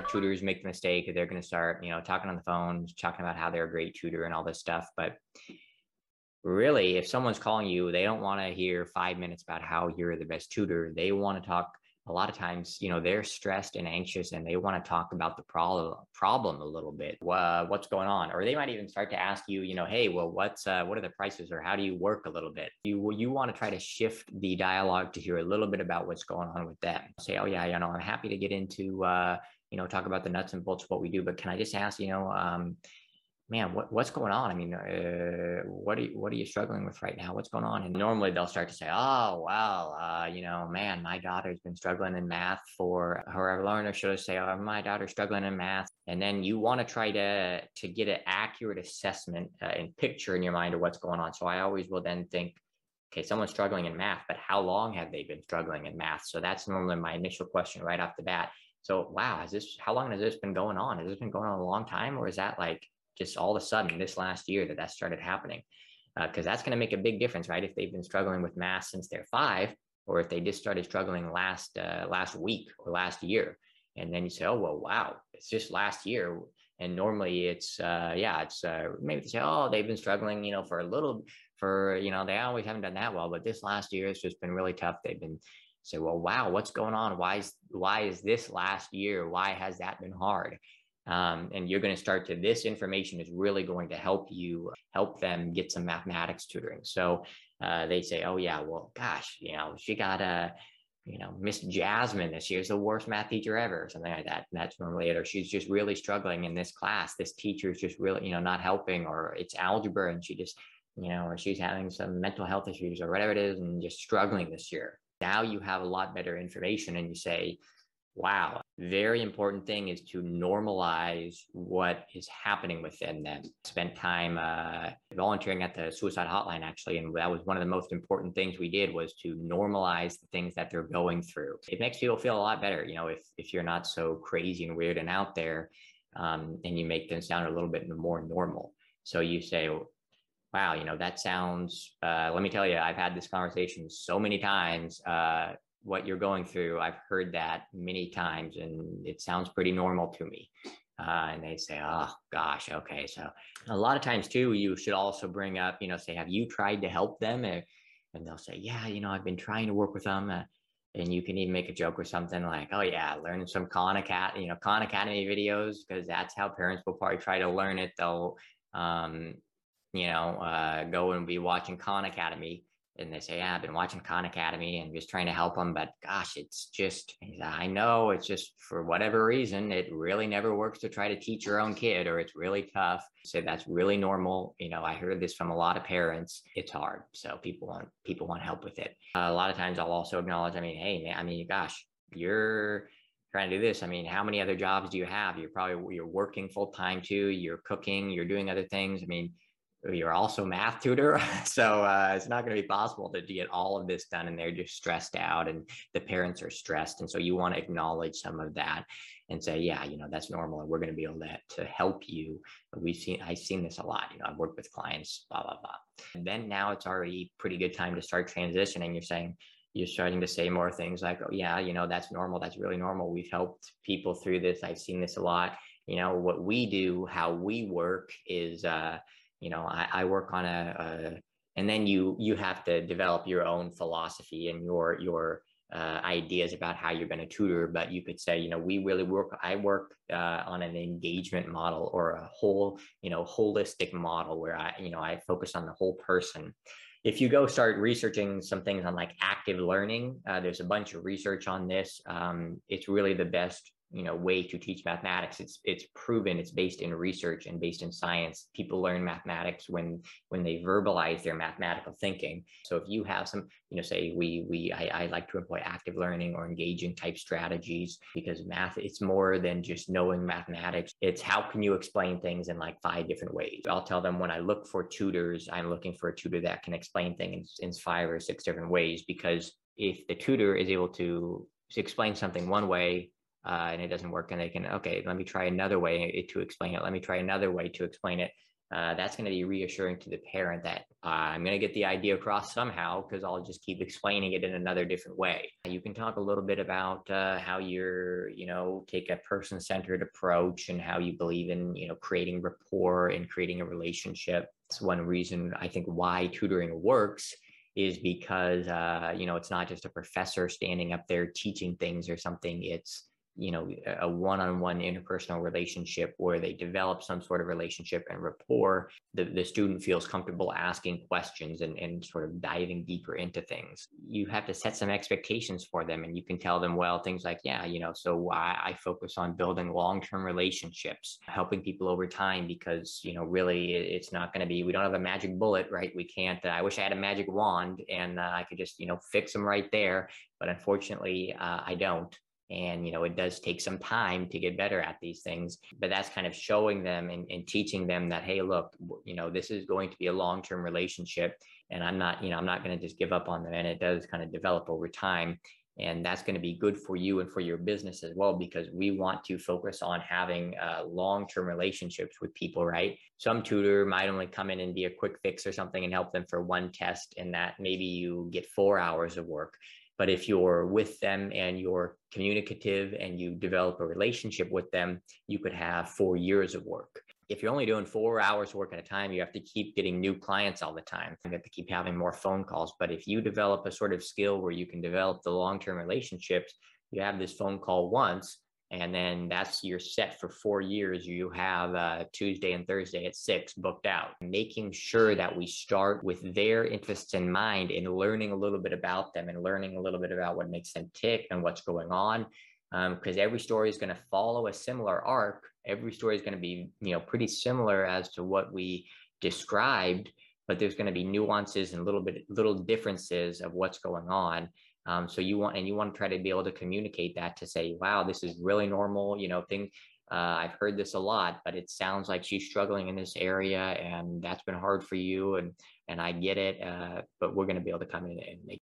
tutors make the mistake they're going to start, you know, talking on the phone, talking about how they're a great tutor and all this stuff. But really, if someone's calling you, they don't want to hear five minutes about how you're the best tutor. They want to talk a lot of times, you know, they're stressed and anxious and they want to talk about the problem problem a little bit. Uh, what's going on? Or they might even start to ask you, you know, hey, well, what's uh, what are the prices or how do you work a little bit? You you want to try to shift the dialogue to hear a little bit about what's going on with them. Say, oh yeah, you know, I'm happy to get into uh, you know, talk about the nuts and bolts of what we do, but can I just ask, you know, um, man, what, what's going on? I mean, uh, what are you, what are you struggling with right now? What's going on? And normally they'll start to say, oh, well, uh, you know, man, my daughter's been struggling in math for however long, or should I say, oh, my daughter's struggling in math. And then you want to try to, to get an accurate assessment uh, and picture in your mind of what's going on. So I always will then think, okay, someone's struggling in math, but how long have they been struggling in math? So that's normally my initial question right off the bat. So, wow, has this, how long has this been going on? Has this been going on a long time? Or is that like just all of a sudden this last year that that started happening because uh, that's going to make a big difference right if they've been struggling with math since they're five or if they just started struggling last uh, last week or last year and then you say oh well wow it's just last year and normally it's uh, yeah it's uh, maybe they say oh they've been struggling you know for a little for you know they always haven't done that well but this last year it's just been really tough they've been say well wow what's going on? Why is why is this last year? Why has that been hard? Um, and you're going to start to this information is really going to help you help them get some mathematics tutoring. So uh, they say oh yeah well gosh you know she got a you know miss jasmine this year's the worst math teacher ever or something like that. And that's normally it or she's just really struggling in this class. This teacher is just really you know not helping or it's algebra and she just you know or she's having some mental health issues or whatever it is and just struggling this year now you have a lot better information and you say Wow. Very important thing is to normalize what is happening within them. Spent time uh, volunteering at the suicide hotline, actually. And that was one of the most important things we did was to normalize the things that they're going through. It makes people feel a lot better, you know, if, if you're not so crazy and weird and out there um, and you make them sound a little bit more normal. So you say, wow, you know, that sounds, uh, let me tell you, I've had this conversation so many times. Uh, what you're going through. I've heard that many times and it sounds pretty normal to me. Uh, and they say, oh gosh, okay. So a lot of times too, you should also bring up, you know, say, have you tried to help them? And, and they'll say, yeah, you know, I've been trying to work with them. Uh, and you can even make a joke or something like, oh yeah, learn some Khan Academy, you know, Khan Academy videos, because that's how parents will probably try to learn it. They'll, um, you know, uh, go and be watching Khan Academy and they say, yeah, I've been watching Khan Academy and just trying to help them. But gosh, it's just, I know it's just for whatever reason, it really never works to try to teach your own kid or it's really tough. So that's really normal. You know, I heard this from a lot of parents. It's hard. So people want, people want help with it. Uh, a lot of times I'll also acknowledge, I mean, hey, man, I mean, gosh, you're, trying to do this i mean how many other jobs do you have you're probably you're working full time too you're cooking you're doing other things i mean you're also math tutor so uh, it's not going to be possible to get all of this done and they're just stressed out and the parents are stressed and so you want to acknowledge some of that and say yeah you know that's normal and we're going to be able to, to help you. We've seen i've seen this a lot you know i've worked with clients blah blah blah. And then now it's already pretty good time to start transitioning. You're saying you're starting to say more things like oh yeah you know that's normal that's really normal we've helped people through this i've seen this a lot. You know what we do how we work is uh you know i, I work on a, a, and then you you have to develop your own philosophy and your your uh, ideas about how you're going to tutor. But you could say you know we really work i work uh, on an engagement model or a whole you know holistic model where i you know i focus on the whole person. If you go start researching some things on like active learning uh, there's a bunch of research on this. Um, it's really the best you know way to teach mathematics. It's it's proven it's based in research and based in science. People learn mathematics when when they verbalize their mathematical thinking. So if you have some you know say we we I, I like to employ active learning or engaging type strategies because math it's more than just knowing mathematics. It's how can you explain things in like five different ways? I'll tell them when i look for tutors i'm looking for a tutor that can explain things in five or six different ways because if the tutor is able to explain something one way uh, and it doesn't work and they can okay let me try another way to explain it let me try another way to explain it uh, that's going to be reassuring to the parent that uh, I'm going to get the idea across somehow because I'll just keep explaining it in another different way. You can talk a little bit about uh, how you're, you know, take a person centered approach and how you believe in, you know, creating rapport and creating a relationship. It's one reason I think why tutoring works is because, uh, you know, it's not just a professor standing up there teaching things or something. It's you know a one-on-one interpersonal relationship where they develop some sort of relationship and rapport the, the student feels comfortable asking questions and, and sort of diving deeper into things. You have to set some expectations for them and you can tell them well things like yeah you know so i, I focus on building long-term relationships helping people over time because you know really it's not going to be we don't have a magic bullet right? We can't uh, i wish i had a magic wand and uh, i could just you know fix them right there but unfortunately uh, i don't and you know it does take some time to get better at these things but that's kind of showing them and, and teaching them that hey look you know this is going to be a long-term relationship and i'm not you know i'm not going to just give up on them and it does kind of develop over time. And that's going to be good for you and for your business as well because we want to focus on having uh, long-term relationships with people right? Some tutor might only come in and be a quick fix or something and help them for one test and that maybe you get four hours of work but if you're with them and you're communicative and you develop a relationship with them, you could have four years of work. If you're only doing four hours work at a time, you have to keep getting new clients all the time. You have to keep having more phone calls. But if you develop a sort of skill where you can develop the long term relationships, you have this phone call once and then that's your set for four years. You have uh, tuesday and thursday at six booked out. Making sure that we start with their interests in mind and learning a little bit about them and learning a little bit about what makes them tick and what's going on because um, every story is going to follow a similar arc. Every story is going to be you know pretty similar as to what we described but there's going to be nuances and little bit little differences of what's going on um, so you want and you want to try to be able to communicate that to say, wow, this is really normal. You know, thing. Uh, I've heard this a lot, but it sounds like she's struggling in this area, and that's been hard for you. And and I get it, uh, but we're going to be able to come in and make